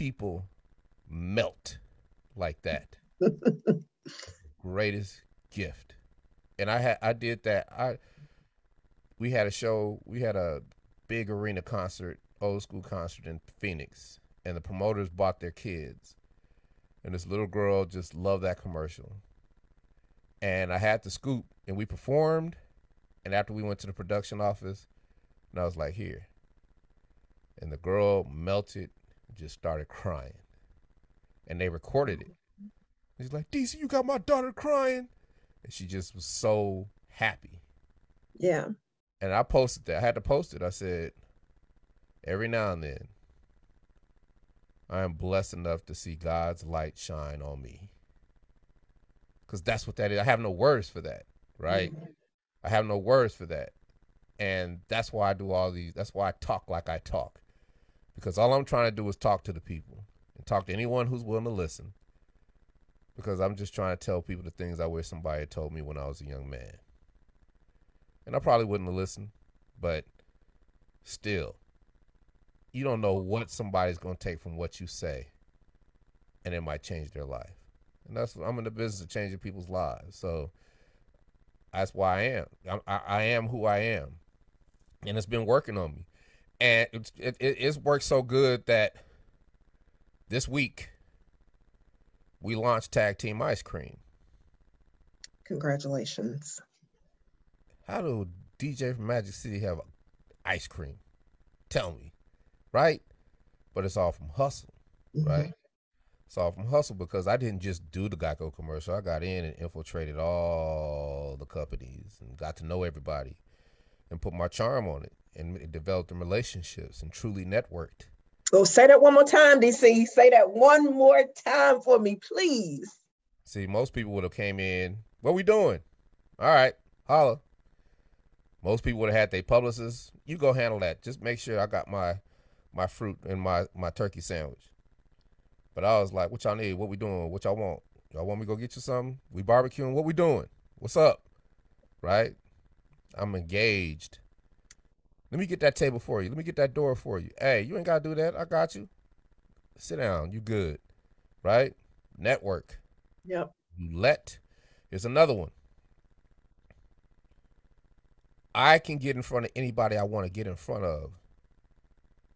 people melt like that. Greatest gift. And I had I did that. I we had a show, we had a big arena concert, old school concert in Phoenix, and the promoters bought their kids. And this little girl just loved that commercial. And I had the scoop and we performed and after we went to the production office, and I was like, here. And the girl melted just started crying. And they recorded it. He's like, DC, you got my daughter crying. And she just was so happy. Yeah. And I posted that. I had to post it. I said, every now and then, I am blessed enough to see God's light shine on me. Because that's what that is. I have no words for that, right? Mm-hmm. I have no words for that. And that's why I do all these. That's why I talk like I talk. Because all I'm trying to do is talk to the people and talk to anyone who's willing to listen. Because I'm just trying to tell people the things I wish somebody had told me when I was a young man. And I probably wouldn't have listened, but still, you don't know what somebody's going to take from what you say, and it might change their life. And that's I'm in the business of changing people's lives. So that's why I am. I, I am who I am, and it's been working on me, and it's it, it's worked so good that this week we launched Tag Team Ice Cream. Congratulations! How do DJ from Magic City have ice cream? Tell me, right? But it's all from hustle, mm-hmm. right? Saw from hustle because I didn't just do the Geico commercial. I got in and infiltrated all the companies and got to know everybody and put my charm on it and developed relationships and truly networked. Oh, say that one more time, DC. Say that one more time for me, please. See, most people would have came in. What we doing? All right, holla. Most people would have had their publicists. You go handle that. Just make sure I got my my fruit and my my turkey sandwich. But I was like, what y'all need? What we doing? What y'all want? Y'all want me to go get you something? We barbecuing? What we doing? What's up? Right? I'm engaged. Let me get that table for you. Let me get that door for you. Hey, you ain't gotta do that. I got you. Sit down. You good. Right? Network. Yep. You let. Here's another one. I can get in front of anybody I want to get in front of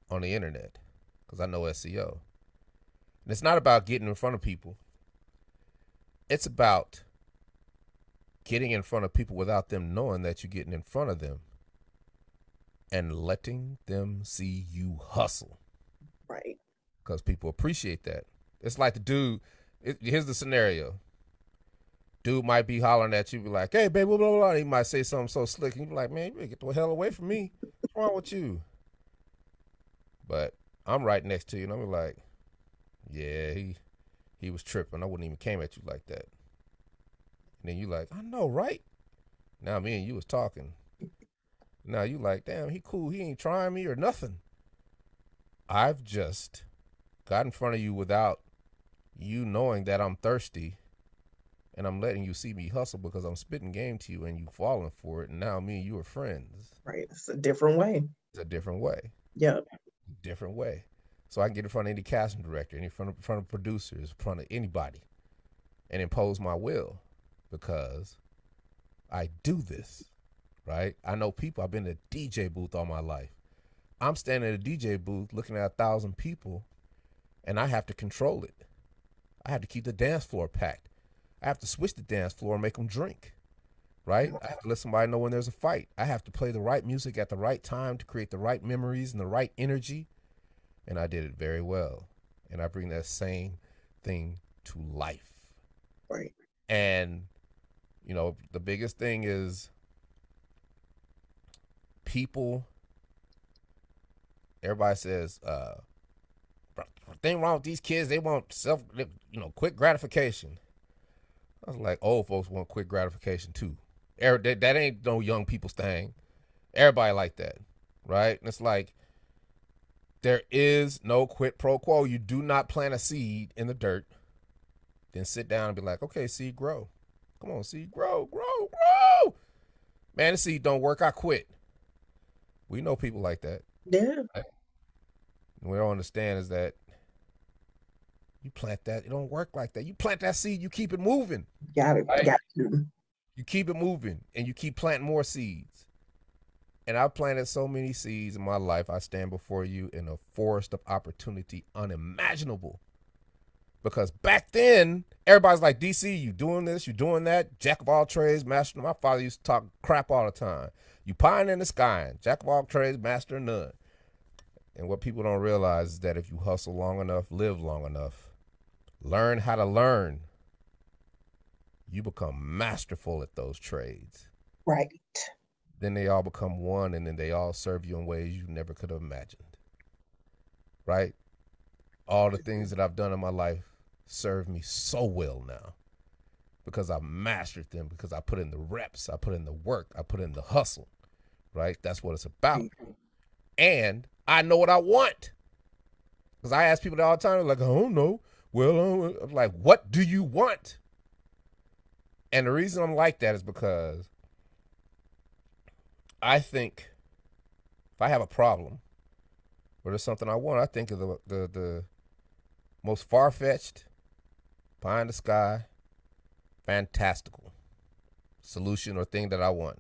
on the internet because I know SEO. And it's not about getting in front of people. It's about getting in front of people without them knowing that you're getting in front of them and letting them see you hustle. Right. Because people appreciate that. It's like the dude, it, here's the scenario. Dude might be hollering at you, be like, hey, baby, blah, blah, blah. He might say something so slick. And you be like, man, you better get the hell away from me. What's wrong with you? But I'm right next to you, and I'm like, yeah, he he was tripping. I wouldn't even came at you like that. And then you're like, I know, right? Now me and you was talking. Now you like, damn, he cool. He ain't trying me or nothing. I've just got in front of you without you knowing that I'm thirsty and I'm letting you see me hustle because I'm spitting game to you and you falling for it. And now me and you are friends. Right. It's a different way. It's a different way. Yep. Different way so I can get in front of any casting director, in front of, in front of producers, in front of anybody, and impose my will because I do this, right? I know people. I've been in a DJ booth all my life. I'm standing in a DJ booth looking at a thousand people, and I have to control it. I have to keep the dance floor packed. I have to switch the dance floor and make them drink, right? I have to let somebody know when there's a fight. I have to play the right music at the right time to create the right memories and the right energy and I did it very well. And I bring that same thing to life. Right. And you know, the biggest thing is people everybody says uh thing wrong with these kids they want self you know quick gratification i was like old folks want quick gratification too that, that ain't no young people's thing everybody like that right and it's like there is no quid pro quo. You do not plant a seed in the dirt, then sit down and be like, okay, seed grow. Come on, seed grow, grow, grow. Man, the seed don't work. I quit. We know people like that. Yeah. we don't understand is that You plant that. It don't work like that. You plant that seed, you keep it moving. Got it. Right. Got to. You keep it moving and you keep planting more seeds. And I've planted so many seeds in my life. I stand before you in a forest of opportunity unimaginable. Because back then, everybody's like, DC, you doing this, you doing that, jack of all trades, master. My father used to talk crap all the time. You pine in the sky, jack of all trades, master none. And what people don't realize is that if you hustle long enough, live long enough, learn how to learn, you become masterful at those trades. Right. Then they all become one and then they all serve you in ways you never could have imagined. Right? All the things that I've done in my life serve me so well now because I mastered them, because I put in the reps, I put in the work, I put in the hustle. Right? That's what it's about. And I know what I want. Because I ask people all the time, like, I don't know. Well, I'm like, what do you want? And the reason I'm like that is because I think if I have a problem or there's something I want, I think of the the, the most far fetched, pie in the sky, fantastical solution or thing that I want.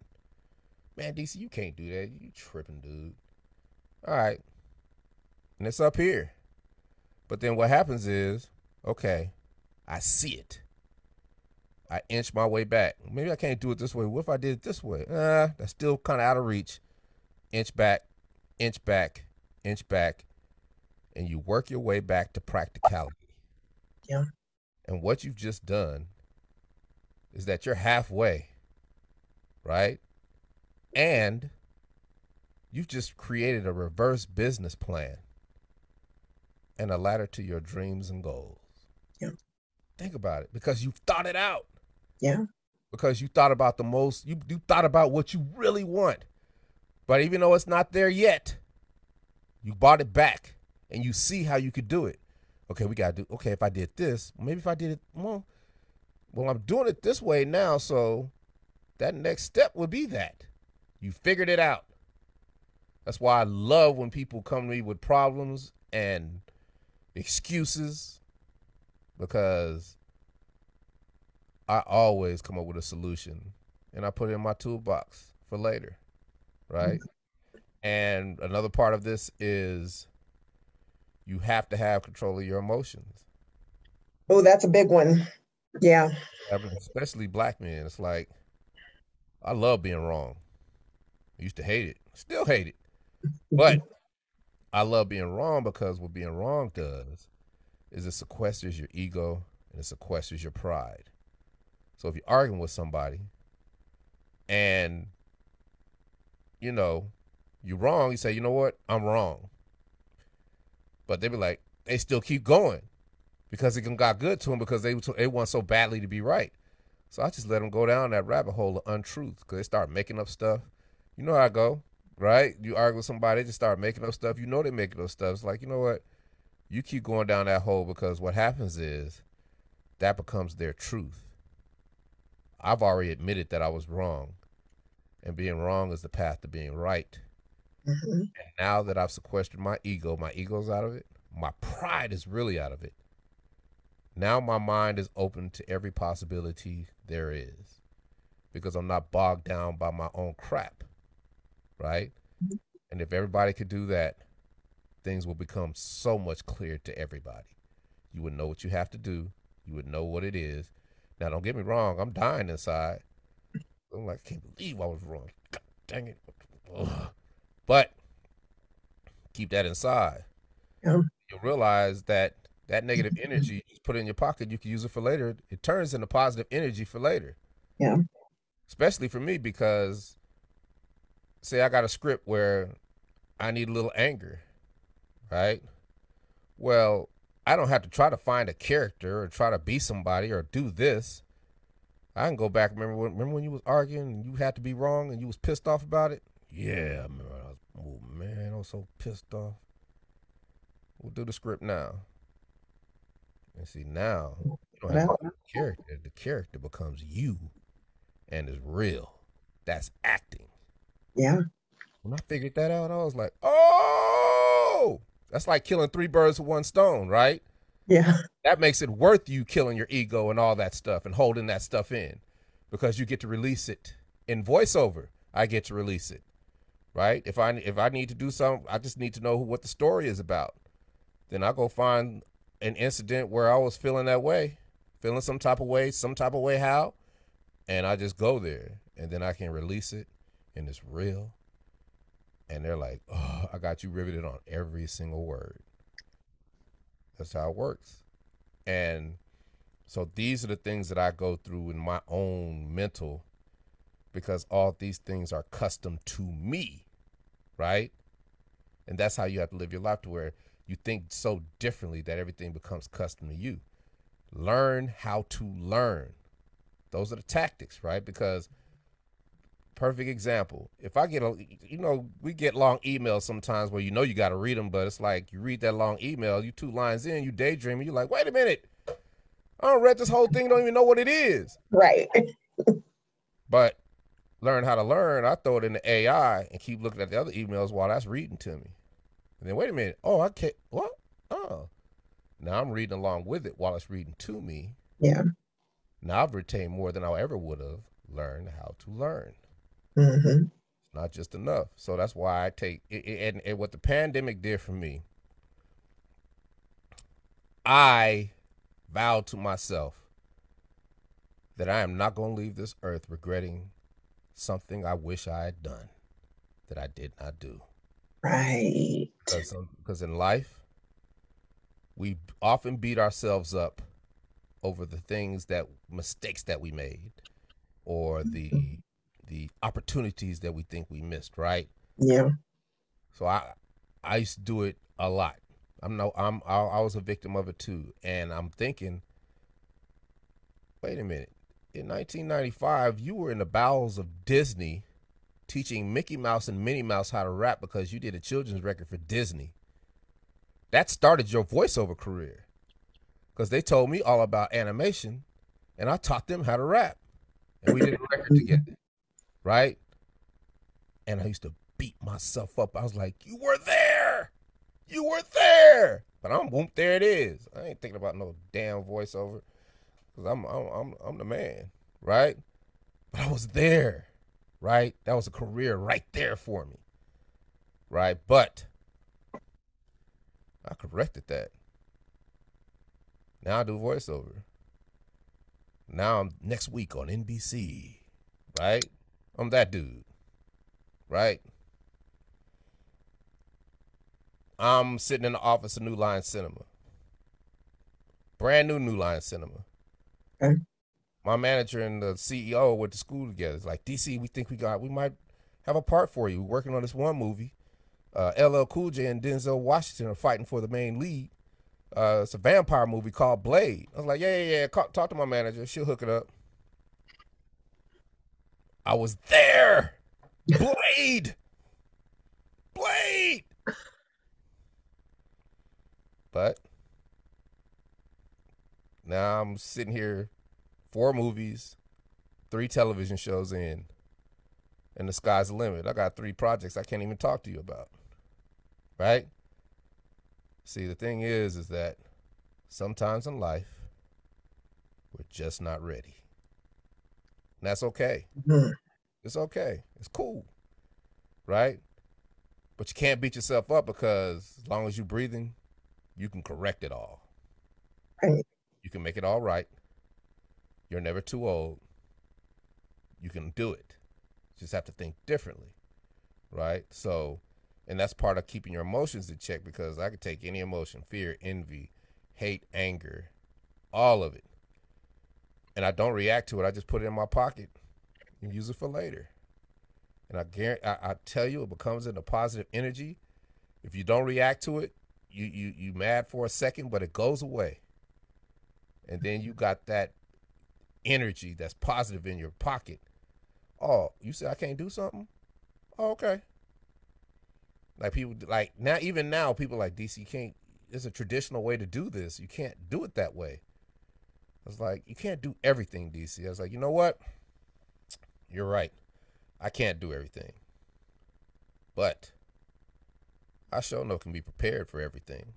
Man, DC, you can't do that. You tripping, dude. All right. And it's up here. But then what happens is, okay, I see it. I inch my way back. Maybe I can't do it this way. What if I did it this way? Uh, that's still kind of out of reach. Inch back, inch back, inch back, and you work your way back to practicality. Yeah. And what you've just done is that you're halfway, right? And you've just created a reverse business plan and a ladder to your dreams and goals. Yeah. Think about it because you've thought it out Yeah. because you thought about the most you, you thought about what you really want but even though it's not there yet you bought it back and you see how you could do it okay we gotta do okay if i did this maybe if i did it well well i'm doing it this way now so that next step would be that you figured it out that's why i love when people come to me with problems and excuses because I always come up with a solution and I put it in my toolbox for later. Right. Mm-hmm. And another part of this is you have to have control of your emotions, Oh, that's a big one. Yeah. especially black men. It's like, I love being wrong. I used to hate it, still hate it. But I love being wrong because what being wrong does is it sequesters your ego and it sequesters your pride. So if you're arguing with somebody and you know you're wrong, you say, you know what, I'm wrong. But they be like, they still keep going because it got good to them because they they want so badly to be right. So I just let them go down that rabbit hole of untruth because they start making up stuff. You know how I go, right? You argue with somebody, they just start making up stuff. You know they making up stuff. It's like, you know what? You keep going down that hole because what happens is that becomes their truth. I've already admitted that I was wrong. And being wrong is the path to being right. Mhm. And now that I've sequestered my ego, my ego's out of it, my pride is really out of it. Now my mind is open to every possibility there is because I'm not bogged down by my own crap. Right? And if everybody could do that, things will become so much clearer to everybody. You would know what you have to do, you would know what it is. Now, don't get me wrong, I'm dying inside. I'm like, I can't believe I was wrong. God dang it. Ugh. But keep that inside. Yeah. You'll realize that that negative energy you just put in your pocket, you can use it for later. It turns into positive energy for later. Yeah. Especially for me because say I got a script where I need a little anger, right? Well, I don't have to try to find a character or try to be somebody or do this. I can go back. Remember when? Remember when you was arguing and you had to be wrong and you was pissed off about it? Yeah, I remember. Oh man, I was so pissed off. We'll do the script now. And see now, you don't have Well- to be a character. The character becomes you, and is real. That's acting. Yeah. When I figured that out, I was like, oh, that's like killing three birds with one stone, right? Yeah. That makes it worth you killing your ego and all that stuff and holding that stuff in because you get to release it in voiceover. I get to release it. Right? If I if I need to do something, I just need to know what the story is about. Then I go find an incident where I was feeling that way, feeling some type of way, some type of way how, and I just go there and then I can release it and it's real. And they're like, "Oh, I got you riveted on every single word." That's how it works. And so these are the things that I go through in my own mental because all these things are custom to me, right? And that's how you have to live your life to where you think so differently that everything becomes custom to you. Learn how to learn. Those are the tactics, right? Because perfect example. If I get a, you know, we get long emails sometimes where you know you got to read them, but it's like you read that long email, you two lines in, you daydreaming, you're like, wait a minute, I don't read this whole thing, don't even know what it is. Right. but learn how to learn. I throw it in the AI and keep looking at the other emails while that's reading to me. And then wait a minute, oh, I can't. What? Oh, now I'm reading along with it while it's reading to me. Yeah. Now I've retained more than I ever would have learned how to learn. Mm-hmm. It's not just enough. So that's why I take it, and, and what the pandemic did for me. I vowed to myself that I am not going to leave this earth regretting something I wish I had done that I did not do. Right. Because in life, we often beat ourselves up over the things that mistakes that we made or the mm-hmm the opportunities that we think we missed, right? Yeah. So I I used to do it a lot. I'm no I'm I, I was a victim of it too, and I'm thinking, wait a minute. In 1995, you were in the bowels of Disney, teaching Mickey Mouse and Minnie Mouse how to rap because you did a children's record for Disney. That started your voiceover career, because they told me all about animation, and I taught them how to rap, and we did a record together right? And I used to beat myself up. I was like, "You were there, you were there," but I'm boom. There it is. I ain't thinking about no damn voiceover, cause I'm I'm I'm, I'm the man, right? But I was there, right? That was a career right there for me, right? But I corrected that. Now I do voiceover. Now I'm next week on NBC, right? I'm that dude, right? I'm sitting in the office of New Line Cinema, brand new New Line Cinema. Okay. My manager and the CEO went to school together. It's like DC, we think we got, we might have a part for you. We're working on this one movie. Uh, LL Cool J and Denzel Washington are fighting for the main lead. Uh, it's a vampire movie called Blade. I was like, yeah, yeah, yeah. Talk to my manager. She'll hook it up. I was there. Blade. Blade. But now I'm sitting here, four movies, three television shows in, and the sky's the limit. I got three projects I can't even talk to you about. Right? See, the thing is, is that sometimes in life, we're just not ready. And that's okay. Mm-hmm. It's okay. It's cool. Right? But you can't beat yourself up because as long as you're breathing, you can correct it all. Right. You can make it all right. You're never too old. You can do it. You just have to think differently. Right? So, and that's part of keeping your emotions in check because I could take any emotion fear, envy, hate, anger, all of it and I don't react to it. I just put it in my pocket and use it for later. And I guarantee, I, I tell you, it becomes in a positive energy. If you don't react to it, you you you mad for a second, but it goes away. And then you got that energy that's positive in your pocket. Oh, you say I can't do something? Oh, okay. Like people like now, even now, people like DC can't. There's a traditional way to do this. You can't do it that way. I was like, you can't do everything, DC. I was like, you know what? You're right. I can't do everything. But I sure know can be prepared for everything.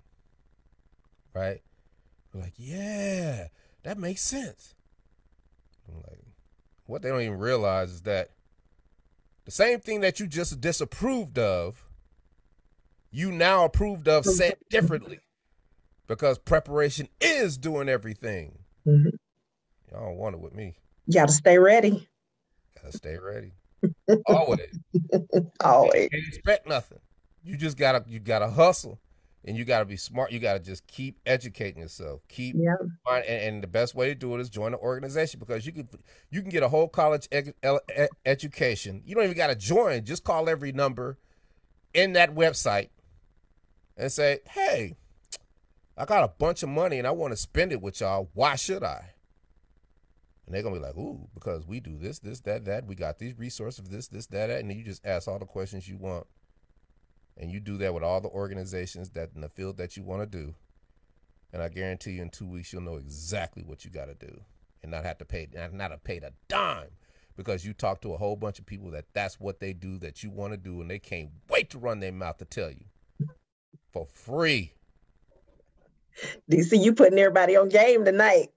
Right? They're like, yeah, that makes sense. I'm like, what they don't even realize is that the same thing that you just disapproved of, you now approved of said differently. Because preparation is doing everything. Mhm. Y'all don't want it with me. You gotta stay ready. Gotta stay ready. Always. Always. Can't expect nothing. You just gotta you gotta hustle, and you gotta be smart. You gotta just keep educating yourself. Keep find, and, and the best way to do it is join an organization because you can you can get a whole college ed, education. You don't even gotta join. Just call every number in that website and say, "Hey, I got a bunch of money and I want to spend it with y'all. Why should I?" And they're gonna be like, "Ooh, because we do this, this, that, that. We got these resources, this, this, that, that." And then you just ask all the questions you want, and you do that with all the organizations that in the field that you want to do. And I guarantee you, in two weeks, you'll know exactly what you got to do, and not have to pay, not not have paid a dime, because you talk to a whole bunch of people that that's what they do, that you want to do, and they can't wait to run their mouth to tell you for free. DC, you putting everybody on game tonight.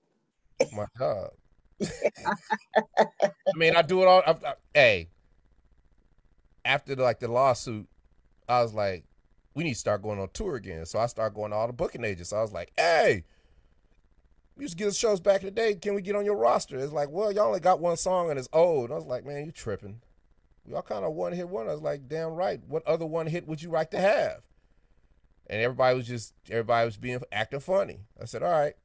Oh my God. I mean, I do it all. I, I, hey, after the, like the lawsuit, I was like, we need to start going on tour again. So I started going to all the booking agents. I was like, hey, we used to get shows back in the day. Can we get on your roster? It's like, well, y'all only got one song and it's old. And I was like, man, you tripping. Y'all kind of one hit one. I was like, damn right. What other one hit would you like to have? And everybody was just, everybody was being acting funny. I said, all right,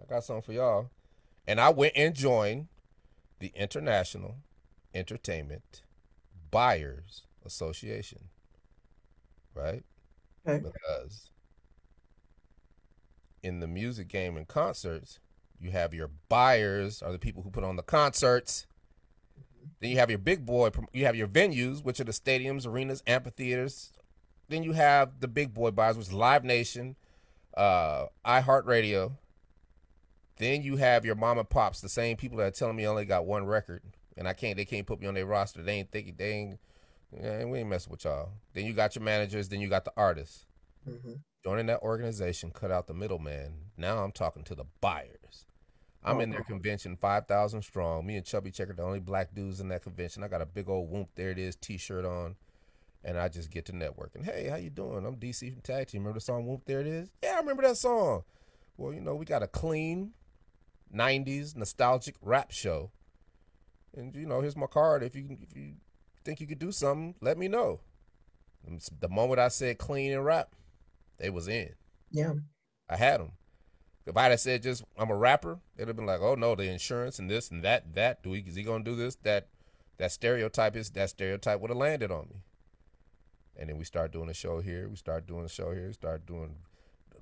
I got something for y'all. And I went and joined the International Entertainment Buyers Association. Right? Okay. Because in the music game and concerts, you have your buyers are the people who put on the concerts. Then you have your big boy, you have your venues, which are the stadiums, arenas, amphitheaters. Then you have the big boy buyers, which is Live Nation, uh, iHeartRadio. Then you have your mom and pops, the same people that are telling me I only got one record, and I can't. They can't put me on their roster. They ain't thinking. They ain't. Yeah, we ain't messing with y'all. Then you got your managers. Then you got the artists. Mhm. Joining that organization, cut out the middleman. Now I'm talking to the buyers. I'm in their convention, five thousand strong. Me and Chubby Checker, the only black dudes in that convention. I got a big old whoomp. There it is, T-shirt on, and I just get to networking. Hey, how you doing? I'm DC from Tag Team. Remember the song Whoomp? There it is. Yeah, I remember that song. Well, you know, we got a clean '90s nostalgic rap show, and you know, here's my card. If you if you think you could do something, let me know. The moment I said clean and rap, they was in. Yeah. I had them. If I'd have said just I'm a rapper, they'd have been like, oh no, the insurance and this and that, that. Do he is he gonna do this? That that stereotype is that stereotype would have landed on me. And then we start doing a show here. We start doing a show here. Start doing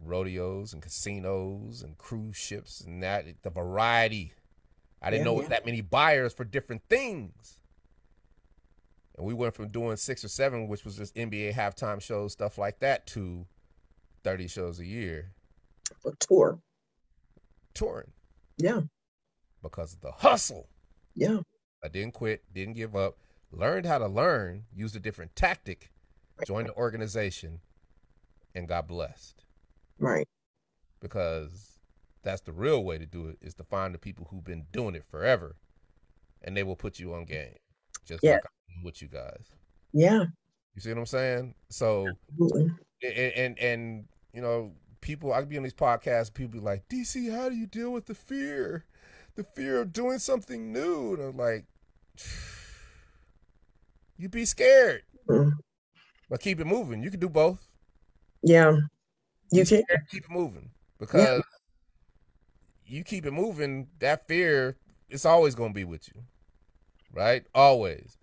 rodeos and casinos and cruise ships and that the variety. I didn't Yeah, know yeah. that many buyers for different things. And we went from doing six or seven, which was just NBA halftime shows, stuff like that, to 30 shows a year A tour. touring Yeah. because of the hustle. Yeah. I didn't quit, didn't give up, learned how to learn, used a different tactic, joined the organization, and got blessed. Right. Because that's the real way to do it is to find the people who've been doing it forever and they will put you on game. Just Yeah. like with you guys. Yeah. You see what I'm saying? So Absolutely. and and, and you know people i could be on these podcasts people be like dc how do you deal with the fear the fear of doing something new and i'm like you be scared Mm. but keep it moving you can do both Yeah. You can. keep it moving because you keep it moving that fear it's always going to be with you right always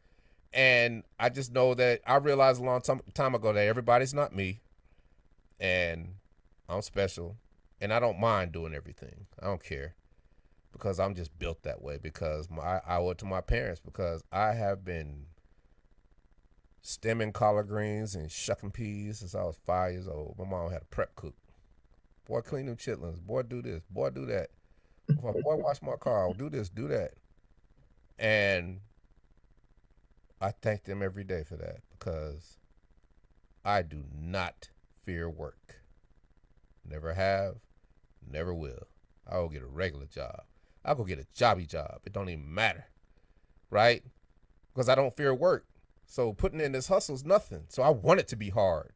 and i just know that i realized a long time, time ago that everybody's not me. And i'm special. And i don't mind doing everything. I don't care. Because i'm just built that way. Because my, i owe it to my parents. Because i have been stemming collard greens and shucking peas since i was five years old. My mom had a prep cook. Boy clean them chitlins. Boy do this. Boy do that. Boy wash my car. Do this. Do that. And I thank them every day for that because I do not fear work. Never have, Never will. I will get a regular job. I'll go get a jobby job. It don't even matter. Right? Because I don't fear work. So putting in this hustle is nothing. So I want it to be hard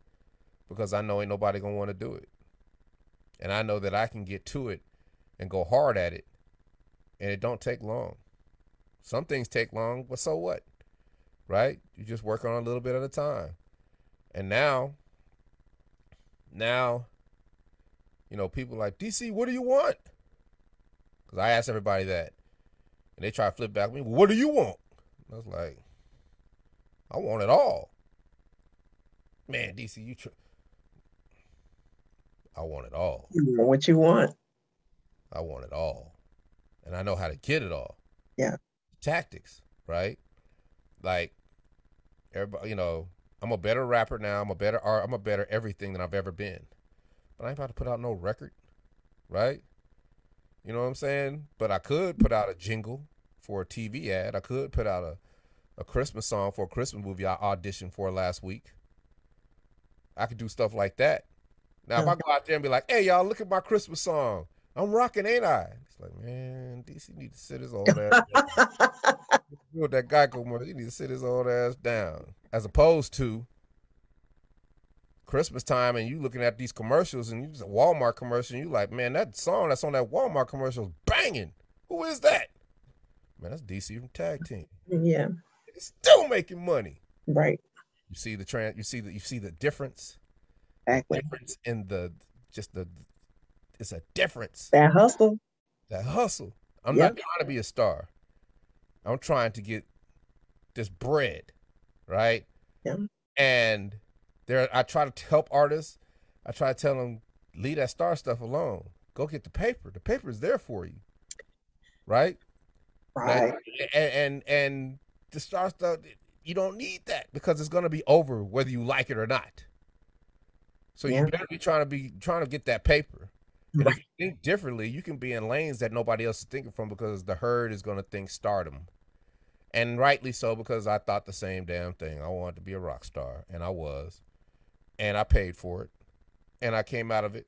because I know ain't nobody gonna want to do it. And I know that I can get to it and go hard at it. And it don't take long. Some things take long, but so what? Right? You just work on a little bit at a time. And now, now, you know, people like, DC, what do you want? Because I ask everybody that. And they try to flip back at me, well, what do you want? I was like, I want it all. Man, DC, you. Tr- I want it all. You know what you want. I want it all, and I know how to get it all. Yeah. Tactics, right? Like everybody, you know, I'm a better rapper now. I'm a better art. I'm a better everything than I've ever been. But I ain't about to put out no record, right? You know what I'm saying? But I could put out a jingle for a TV ad. I could put out a a Christmas song for a Christmas movie I auditioned for last week. I could do stuff like that. Now, if I go out there and be like, "Hey, y'all, look at my Christmas song. I'm rocking, ain't I?" It's like, man, DC need to sit his old ass. down. With that Geico money, he need to sit his old ass down. As opposed to Christmas time, and you looking at these commercials, and you just a Walmart commercial, and you like, man, that song that's on that Walmart commercial is banging. Who is that? Man, that's DC from Tag Team. Yeah. It's still making money. Right. You see the trend. You see the you see the difference. Exactly. Difference in the just the. It's a difference. That hustle. That hustle. I'm Yep. not trying to be a star. I'm trying to get this bread, right? Yeah. And there, I try to help artists. I try to tell them leave that star stuff alone. Go get the paper. The paper is there for you, right? Right. And and and the star stuff, you don't need that because it's gonna be over whether you like it or not. So Yeah. you better be trying to be trying to get that paper. And if mm-hmm. you think differently, you can be in lanes that nobody else is thinking from because the herd is gonna think stardom. And rightly so, because I thought the same damn thing. I wanted to be a rock star, and I was. And I paid for it. And I came out of it.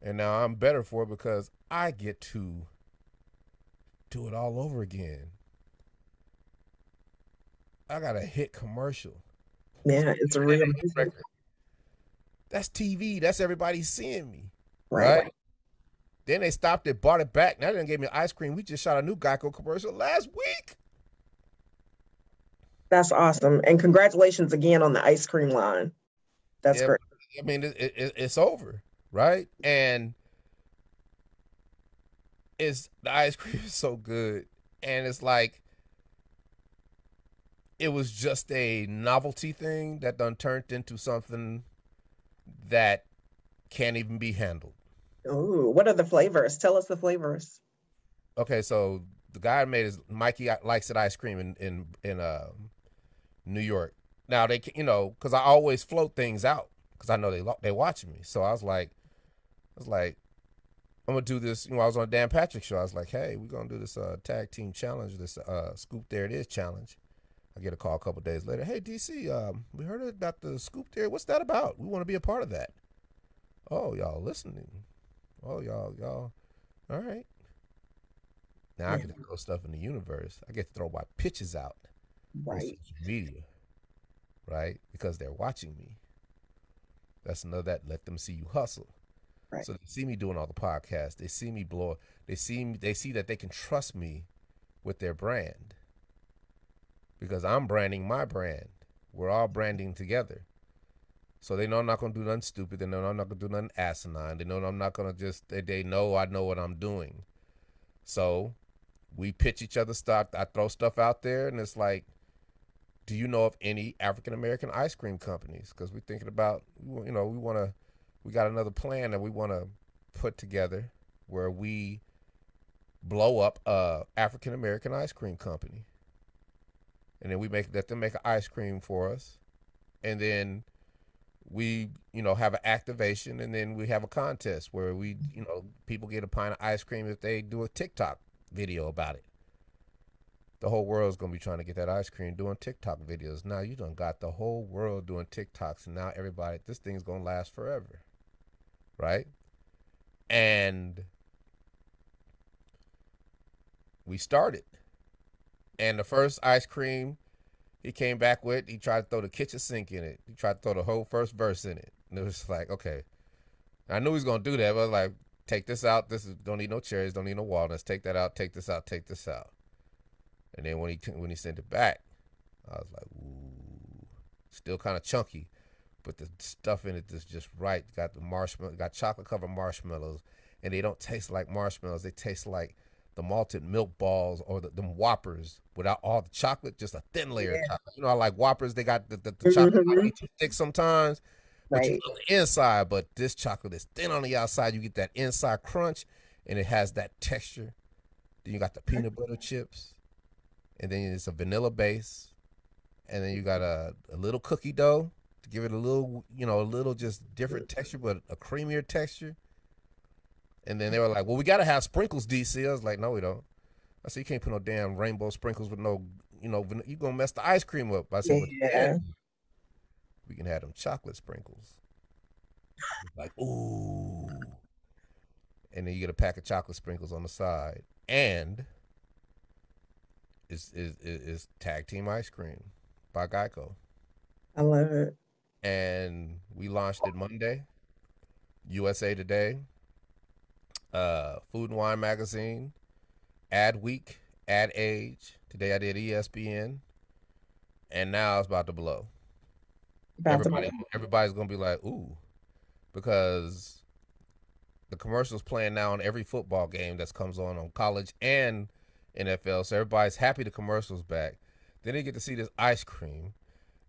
And now I'm better for it because I get to do it all over again. I got a hit commercial. Yeah, it's a real Record. That's TV. That's everybody seeing me. Right. Right. Then they stopped it, bought it back. Now they done gave me ice cream. We just shot a new Geico commercial last week. That's awesome. And congratulations again on the ice cream line. That's Yeah, great. I mean, it, it, it's over, right? And it's the ice cream is so good, and it's like it was just a novelty thing that done turned into something that can't even be handled. Ooh, what are the flavors? Tell us the flavors. Okay, so the guy who made his Mikey likes it ice cream in in in uh, New York. Now they, you know, because I always float things out because I know they they watching me. So I was like, I was like, I'm gonna do this. You know, I was on Dan Patrick show. I was like, hey, we're gonna do this uh, tag team challenge, this uh, scoop there it is challenge. I get a call a couple days later. Hey DC, um, we heard about the scoop there. What's that about? We want to be a part of that. Oh, y'all listening? Oh, y'all, y'all. All right. Now I Yeah. get to throw stuff in the universe. I get to throw my pitches out on Right. social media, right? Because they're watching me. That's another that let them see you hustle. Right. So they see me doing all the podcasts. They see me blow. They see me. They see that they can trust me with their brand because I'm branding my brand. We're all branding together. So they know I'm not gonna do nothing stupid. They know I'm not gonna do nothing asinine. They know I'm not gonna just. They, they know I know what I'm doing. So we pitch each other stuff. I throw stuff out there, and it's like, do you know of any African American ice cream companies? Because we're thinking about, you know, we want to, we got another plan that we want to put together where we blow up a African American ice cream company, and then we make let them make an ice cream for us, and then we you know have an activation and then we have a contest where we you know people get a pint of ice cream if they do a TikTok video about it. The whole world's gonna be trying to get that ice cream doing TikTok videos. Now you done got the whole world doing TikToks and now everybody this thing's gonna last forever. Right? And we started. And the first ice cream he came back with, he tried to throw the kitchen sink in it. He tried to throw the whole first verse in it. And it was like, okay. I knew he was gonna do that, but I was like, take this out. This is don't need no cherries, don't need no walnuts. Take that out, take this out, take this out. And then when he when he sent it back, I was like, ooh, still kind of chunky, but the stuff in it is just right. Got the marshmallow, got chocolate covered marshmallows, and they don't taste like marshmallows. They taste like the malted milk balls or the them whoppers without all the chocolate, just a thin layer Yeah. of chocolate. You know, I like whoppers, they got the, the, the chocolate Mhm. might be too thick sometimes, but you Right. on the inside, but this chocolate is thin on the outside. You get that inside crunch and it has that texture. Then you got the peanut butter chips, and then it's a vanilla base, and then you got a, a little cookie dough to give it a little, you know, a little just different texture, but a creamier texture. And then they were like, "Well, we got to have sprinkles, DC." I was like, "No, we don't." I said, "You can't put no damn rainbow sprinkles with no, you know, you gonna mess the ice cream up." I said, "But Yeah. yeah, we can have them chocolate sprinkles." Like, ooh. And then you get a pack of chocolate sprinkles on the side, and is is is is tag team ice cream by Geico, I love it. and we launched it Monday. USA Today, uh, Food and Wine Magazine, Ad Week, Ad Age. Today I did ESPN, and now it's about to blow. About to- Everybody, everybody's gonna be like, ooh, because the commercials playing now on every football game that comes on on college and NFL. So everybody's happy the commercials back. Then they get to see this ice cream,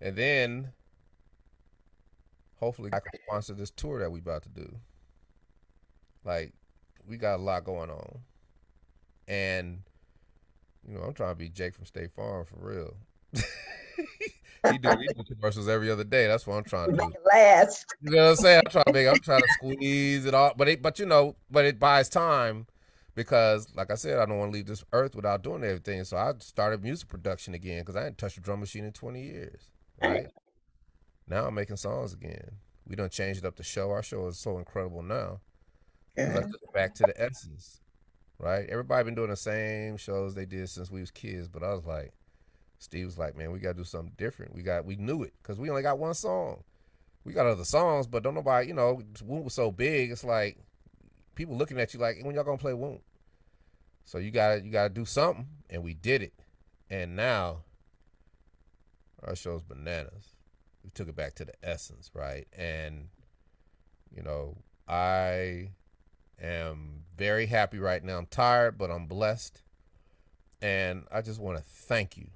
and then hopefully I can sponsor this tour that we about to do. Like, we got a lot going on, and you know I'm trying to be Jake from State Farm for real. he do, commercials every other day. That's what I'm trying to do. Make it last. You know what I'm saying? I'm trying to make, I'm trying to squeeze it all, but it, but you know, but it buys time because, like I said, I don't want to leave this earth without doing everything. So I started music production again because I hadn't touched a drum machine in 20 years. Right now, I'm making songs again. We done changed up the show. Our show is so incredible now. 'Cause I Good. back to the essence. Right? Everybody been doing the same shows they did since we was kids, but I was like, Steve was like, man, we got to do something different. We got, we knew it because we only got one song we got other songs, but don't nobody, you know, Whoomp was so big. It's like people looking at you like, when y'all gonna play Whoomp? So you gotta you gotta do something, and we did it. And now our show's bananas. We took it back to the essence, right? And you know, I am very happy right now. I'm tired, but I'm blessed. And I just want to thank you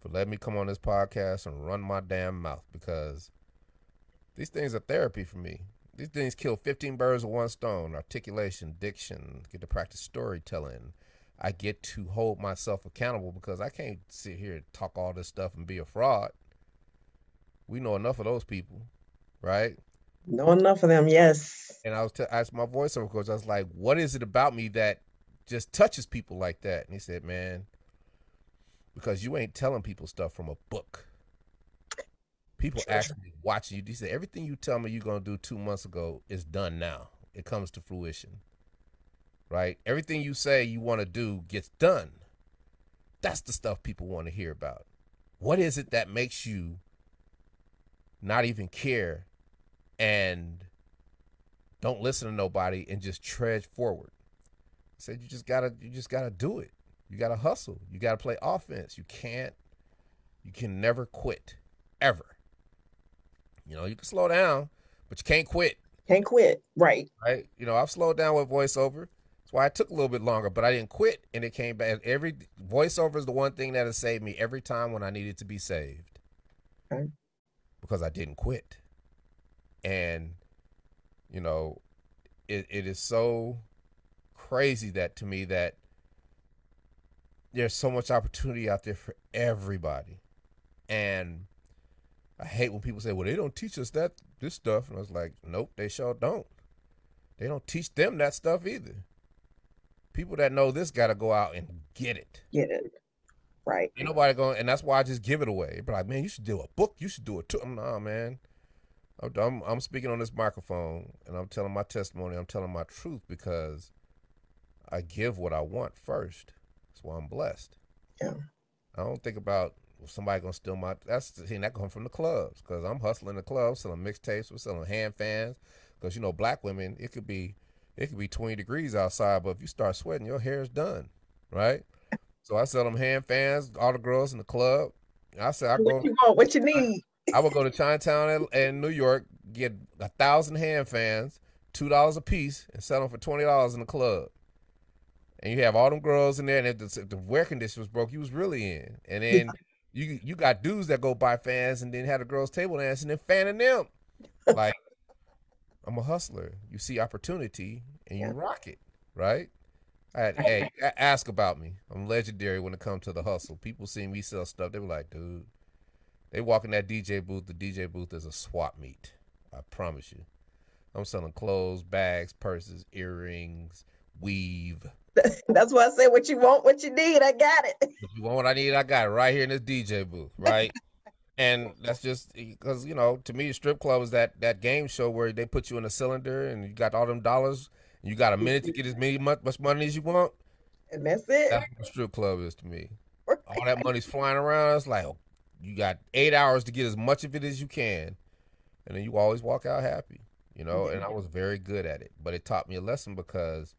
for letting me come on this podcast and run my damn mouth because these things are therapy for me. These things kill 15 birds with one stone articulation, diction, get to practice storytelling. I get to hold myself accountable because I can't sit here and talk all this stuff and be a fraud. We know enough of those people, right? Know enough of them, yes. And I was to ask my voiceover coach, I was like, what is it about me that just touches people like that? And he said, man, because you ain't telling people stuff from a book. People Sure. actually watching you. He said, everything you tell me you're going to do two months ago is done now. It comes to fruition, right? Everything you say you want to do gets done. That's the stuff people want to hear about. What is it that makes you not even care and don't listen to nobody and just tread forward. I said you just gotta you just gotta do it. You gotta hustle. You gotta play offense. You can't you can never quit. Ever. You know, you can slow down, but you can't quit. Can't quit. Right. Right? You know, I've slowed down with voiceover. That's why it took a little bit longer, but I didn't quit and it came back. Every voiceover is the one thing that has saved me every time when I needed to be saved. Okay. Because I didn't quit. And you know, it, it is so crazy that to me that there's so much opportunity out there for everybody. And I hate when people say, well, they don't teach us that this stuff. And I was like, nope, they sure don't. They don't teach them that stuff either. People that know this got to go out and get it. Get it. Right. Ain't nobody going, and that's why I just give it away. Be like, man, you should do a book. You should do a tour. Nah, man. I'm, I'm, I'm speaking on this microphone and I'm telling my testimony. I'm telling my truth because I give what I want first. That's why I'm blessed. Yeah. I don't think about somebody gonna steal my. That's seeing that come from the clubs because I'm hustling the clubs, selling mixtapes, we're selling hand fans. Because you know, black women, it could be it could be 20 degrees outside, but if you start sweating, your hair is done, right? So I sell them hand fans, all the girls in the club. I said, I What go. you want? What you need? I would go to Chinatown in, in New York, get a thousand hand fans, two dollars a piece, and sell them for twenty dollars in the club. And you have all them girls in there, and if the, if the wear condition was broke, you was really in. And then you you got dudes that go buy fans and then have the girls table dance and then fanning them. Like I'm a hustler. You see opportunity and you Yeah. rock it, right? I had, hey, ask about me. I'm legendary when it comes to the hustle. People see me sell stuff, they were like, dude. They walk in that DJ booth. The DJ booth is a swap meet. I promise you. I'm selling clothes, bags, purses, earrings, weave. That's why I say what you want, what you need. I got it. If you want what I need, I got it right here in this DJ booth, right? and that's just because you know, to me, strip club is that that game show where they put you in a cylinder and you got all them dollars. And you got a minute to get as many much, much money as you want. And that's it. That's what a strip club is to me. All that money's flying around. It's like oh, you got eight hours to get as much of it as you can, and then you always walk out happy. You know, and I was very good at it, but it taught me a lesson because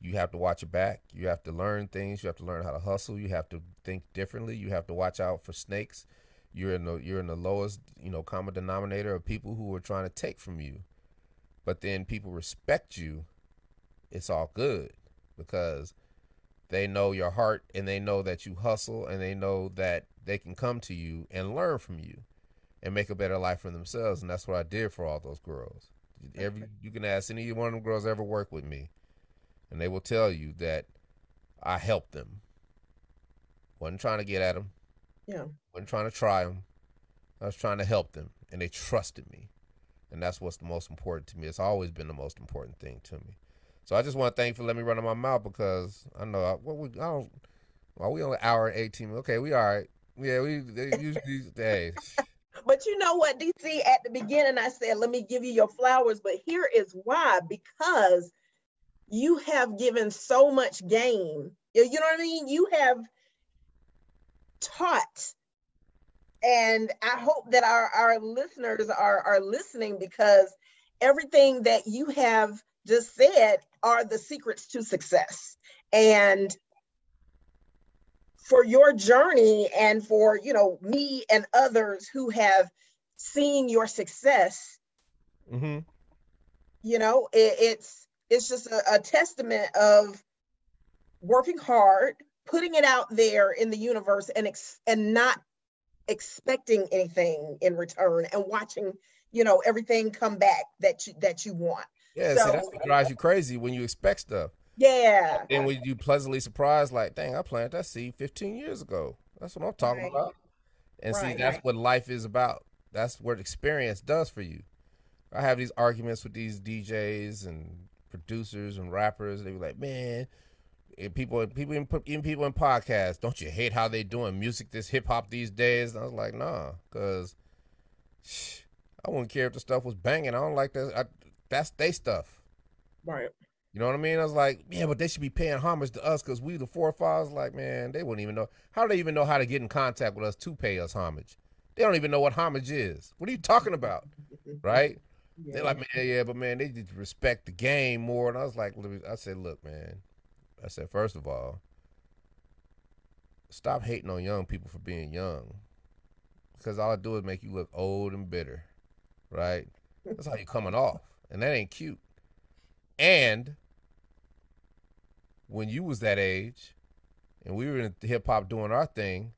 you have to watch your back. You have to learn things. You have to learn how to hustle. You have to think differently. You have to watch out for snakes. You're in the you're in the lowest you know common denominator of people who are trying to take from you, but then people respect you. It's all good because they know your heart and they know that you hustle and they know that they can come to you and learn from you and make a better life for themselves and that's what I did for all those girls. Every you can ask any one of them girls ever worked with me and they will tell you that I helped them. wasn't trying to get at them. Yeah. wasn't trying to try them. I was trying to help them and they trusted me. And that's what's the most important to me. It's always been the most important thing to me. So I just want to thank you for letting me run on my mouth because I know I, what we, I don't. Well, we only hour and eighteen. Okay, we all right. Yeah, we they usually hey. But you know what, DC, at the beginning, I said, let me give you your flowers. But here is why because you have given so much game. You know what I mean? You have taught. And I hope that our, our listeners are, are listening because everything that you have just said are the secrets to success. And for your journey and for you know me and others who have seen your success Mm-hmm. you know it, it's it's just a, a testament of working hard putting it out there in the universe and ex- and not expecting anything in return and watching you know everything come back that you that you want Yeah, So- see, that's what drives you crazy when you expect stuff. Yeah And when you pleasantly surprised, like, dang, I planted that seed 15 years ago. That's what I'm talking Right. about. And see, that's right. what life is about. That's what experience does for you. I have these arguments with these DJs and producers and rappers. They be like, man, and people, people, even, even people in podcasts, don't you hate how they doing music, this hip hop these days? And I was like, nah, because I wouldn't care if the stuff was banging. I don't like that. I, that's they stuff. right You know what I mean? I was like, yeah, but they should be paying homage to us because we the forefathers. Like, man, they wouldn't even know. How do they even know how to get in contact with us to pay us homage? They don't even know what homage is. What are you talking about? Right? They're like, man, yeah, but man, they just respect the game more. And I was like, I said, look, man. I said, first of all, stop hating on young people for being young. Because all I do is make you look old and bitter. Right? That's how you're coming off. And that ain't cute. And when you was that age and we were in hip hop doing our thing,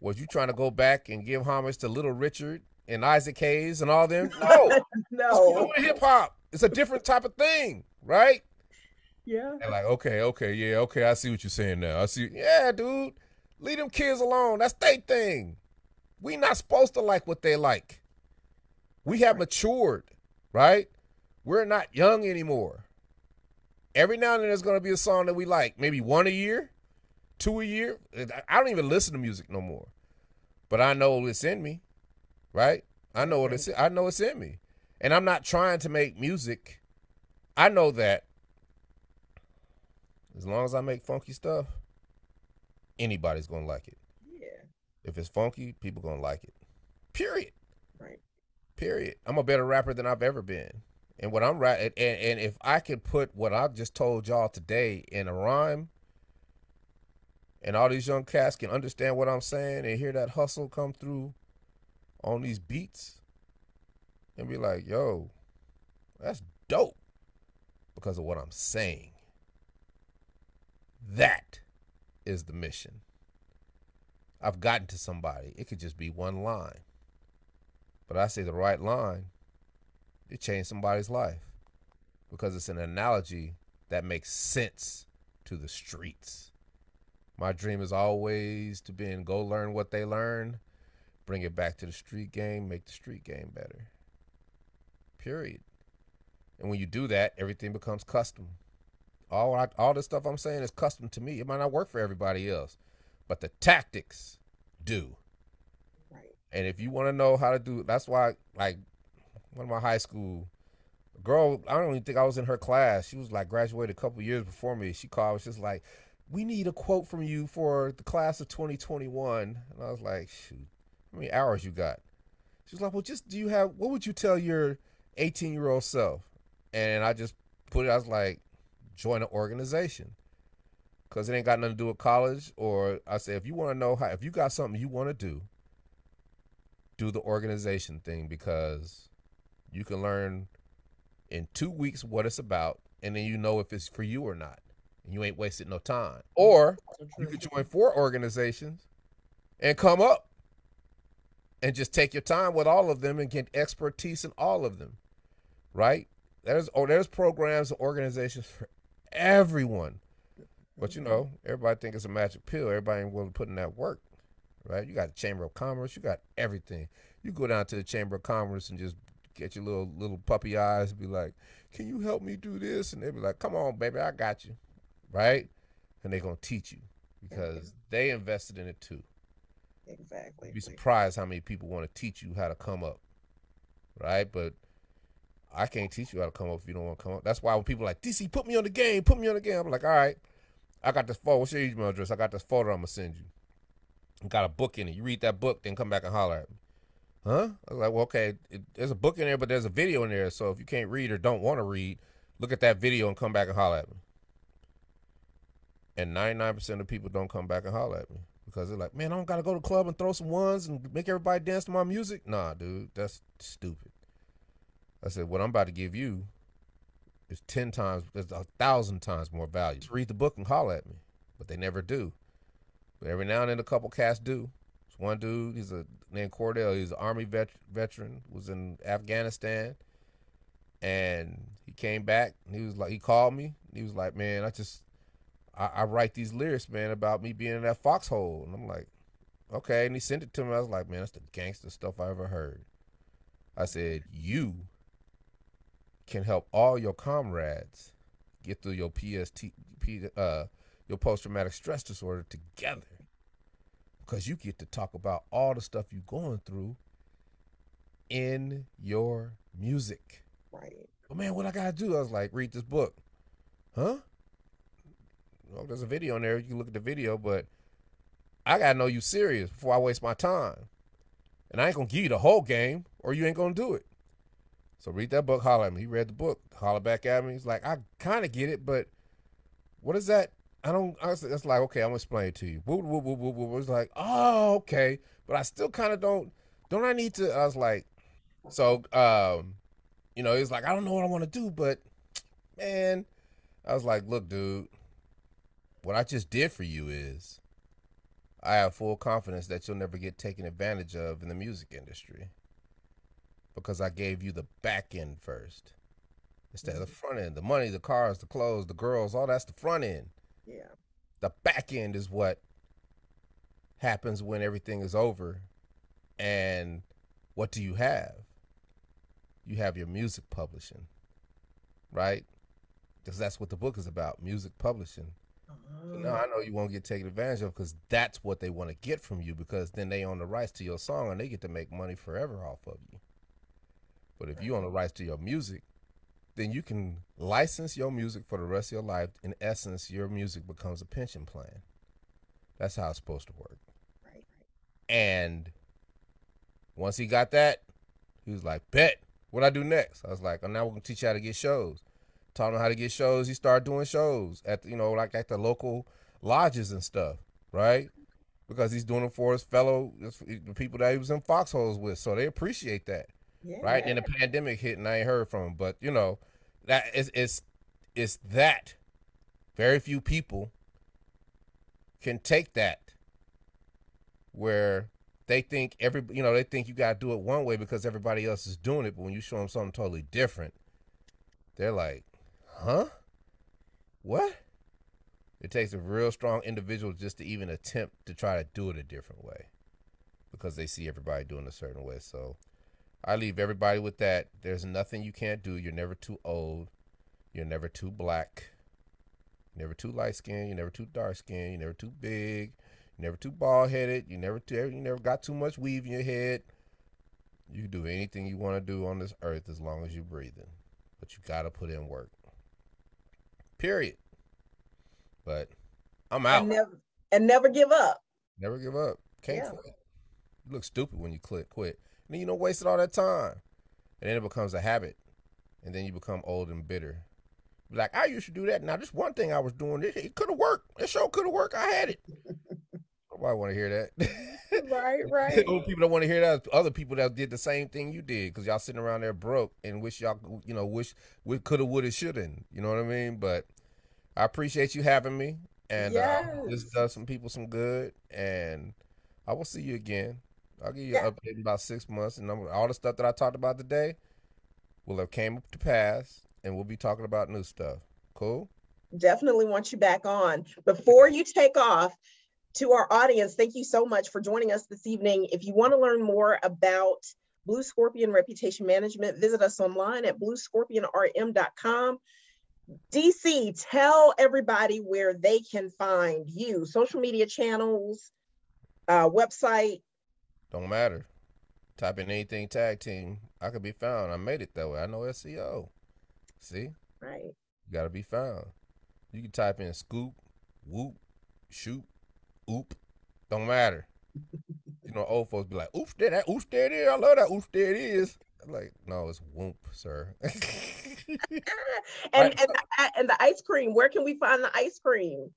was you trying to go back and give homage to Little Richard and Isaac Hayes and all them? No. No hip hop. It's a different type of thing, right? yeah And like, okay, okay, yeah, okay, I see what you're saying now. I see. Yeah, dude, leave them kids alone. That's their thing. We not supposed to like what they like. We have matured, right? We're not young anymore. Every now and then there's gonna be a song that we like, maybe one a year, two a year. I don't even listen to music no more, but I know it's in me, right? I know what it's. I know it's in me, and I'm not trying to make music. I know that as long as I make funky stuff, anybody's gonna like it. Yeah. If it's funky, people gonna like it. Period. Right. Period. I'm a better rapper than I've ever been. And what I'm right and, and if I could put what I've just told y'all today in a rhyme, and all these young cats can understand what I'm saying and hear that hustle come through on these beats and be like, yo, that's dope because of what I'm saying. That is the mission. I've gotten to somebody. It could just be one line. But I say the right line, it changed somebody's life because it's an analogy that makes sense to the streets. My dream is always to be in go learn what they learn, bring it back to the street game, make the street game better. Period. And when you do that, everything becomes custom. All I, all this stuff I'm saying is custom to me. It might not work for everybody else, but the tactics do. Right. And if you want to know how to do, that's why like one of my high school girl, I don't even think I was in her class. She was like graduated a couple years before me. She called, was just like, "We need a quote from you for the class of 2021." And I was like, "Shoot, how many hours you got?" She was like, "Well, just do you have? What would you tell your 18 year old self?" And I just put it. I was like, "Join an organization." Cause it ain't got nothing to do with college, or I say if you want to know how, if you got something you want to do, do the organization thing because you can learn in two weeks what it's about, and then you know if it's for you or not. And you ain't wasting no time. Or you could join four organizations and come up and just take your time with all of them and get expertise in all of them. Right? There's oh, there's programs and organizations for everyone. But you know, everybody think it's a magic pill. Everybody ain't willing to put in that work. Right? You got the Chamber of Commerce, you got everything. You go down to the Chamber of Commerce and just get your little little puppy eyes and be like, Can you help me do this? And they be like, Come on, baby, I got you. Right? And they're gonna teach you because they invested in it too. Exactly. You'd be surprised how many people want to teach you how to come up. Right? But I can't teach you how to come up if you don't want to come up. That's why when people are like, DC, put me on the game, put me on the game. I'm like, all right, I got this photo. What's your email address? I got this photo I'm gonna send you. got a book in it. You read that book, then come back and holler at me. Huh? I was like, well, okay, it, there's a book in there, but there's a video in there. So if you can't read or don't want to read, look at that video and come back and holler at me. And 99% of people don't come back and holler at me because they're like, man, I don't got to go to the club and throw some ones and make everybody dance to my music. Nah, dude, that's stupid. I said, what I'm about to give you is 10 times, is a thousand times more value. Just read the book and holler at me. But they never do. But every now and then a couple cats do. There's one dude, he's a named Cordell. He's an army vet, veteran, was in Afghanistan. And he came back he was like, he called me. He was like, man, I just, I, I write these lyrics, man, about me being in that foxhole. And I'm like, okay. And he sent it to me. I was like, man, that's the gangster stuff I ever heard. I said, you can help all your comrades get through your PST, uh, your post traumatic stress disorder together. Because you get to talk about all the stuff you're going through in your music. Right. But man, what I gotta do? I was like, read this book. Huh? Well, there's a video in there. You can look at the video, but I gotta know you serious before I waste my time. And I ain't gonna give you the whole game, or you ain't gonna do it. So read that book, holler at me. He read the book, holler back at me. He's like, I kind of get it, but what is that? I don't. Was, it's like, okay, I'm gonna explain it to you. Woo, woo, woo, woo, woo. It's like, oh, okay, but I still kind of don't. Don't I need to? I was like, so, um, you know, he's like, I don't know what I want to do, but man, I was like, look, dude, what I just did for you is, I have full confidence that you'll never get taken advantage of in the music industry because I gave you the back end first instead of the front end. The money, the cars, the clothes, the girls, all that's the front end. Yeah. The back end is what happens when everything is over. And what do you have? You have your music publishing, right? Because that's what the book is about music publishing. So now I uh-huh. know you won't get taken advantage of because that's what they want to get from you because then they own the rights to your song and they get to make money forever off of you. But if you own the rights to your music, then you can license your music for the rest of your life. In essence, your music becomes a pension plan. That's how it's supposed to work. Right. And once he got that, he was like, "Bet, what I do next?" I was like, "Oh, now we're gonna teach you how to get shows." Taught him how to get shows. He started doing shows at the, you know like at the local lodges and stuff, right? Mm-hmm. Because he's doing it for his fellow the people that he was in foxholes with, so they appreciate that, Yeah. right? And the pandemic hit, and I ain't heard from him, but you know, that is it's it's that very few people can take that where they think every you know they think you got to do it one way because everybody else is doing it but when you show them something totally different they're like huh what it takes a real strong individual just to even attempt to try to do it a different way because they see everybody doing a certain way so i leave everybody with that there's nothing you can't do you're never too old you're never too black you're never too light skinned you're never too dark skinned you're never too big you're never too bald headed. You never too, you never got too much weave in your head. You can do anything you want to do on this earth as long as you're breathing. But you gotta put in work. Period. But I'm out. and never and never give up. Never give up. Can't Yeah. quit. You look stupid when you quit quit. And then you know wasted all that time. And then it becomes a habit. And then you become old and bitter. Be Like I used to do that. Now this one thing I was doing, it, it could have worked. It sure could have worked. I had it. Nobody want to hear that. Right, right. Only people that want to hear that. other people that did the same thing you did because y'all sitting around there broke and wish y'all you know wish we coulda woulda shoulda you know what I mean but I appreciate you having me and uh, this does some people some good and I will see you again I'll give you Yeah. an update in about six months and I'm, all the stuff that I talked about today will have came to pass and we'll be talking about new stuff cool Definitely want you back on. Before you take off, to our audience, thank you so much for joining us this evening. If you want to learn more about Blue Scorpion Reputation Management, visit us online at bluescorpionrm.com. DC, tell everybody where they can find you, social media channels, uh, website. Don't matter type in anything tag team I could be found I made it that way I know SEO see Right. You gotta be found. You can type in scoop, whoop, shoot, oop. Don't matter. you know, old folks be like, oops, there that oops, there it is. I love that oops, there it is. I'm like, no, it's whoomp, sir. And, Right. and, and the ice cream, where can we find the ice cream?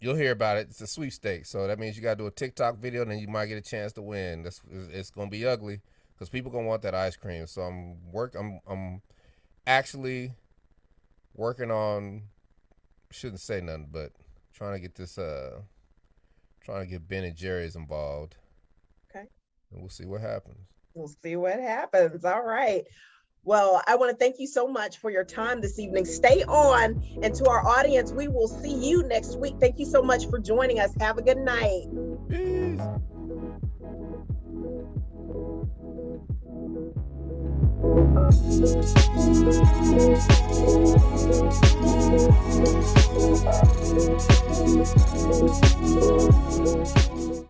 You'll hear about it. It's a sweepstakes, so that means you gotta do a TikTok video, and then you might get a chance to win. That's it's, it's gonna be ugly because people gonna want that ice cream. So I'm work. I'm I'm actually working on. Shouldn't say nothing, but trying to get this. Uh, trying to get Ben and Jerry's involved. Okay. And we'll see what happens. We'll see what happens. All right. Well, I want to thank you so much for your time this evening. Stay on. And to our audience, we will see you next week. Thank you so much for joining us. Have a good night. Peace.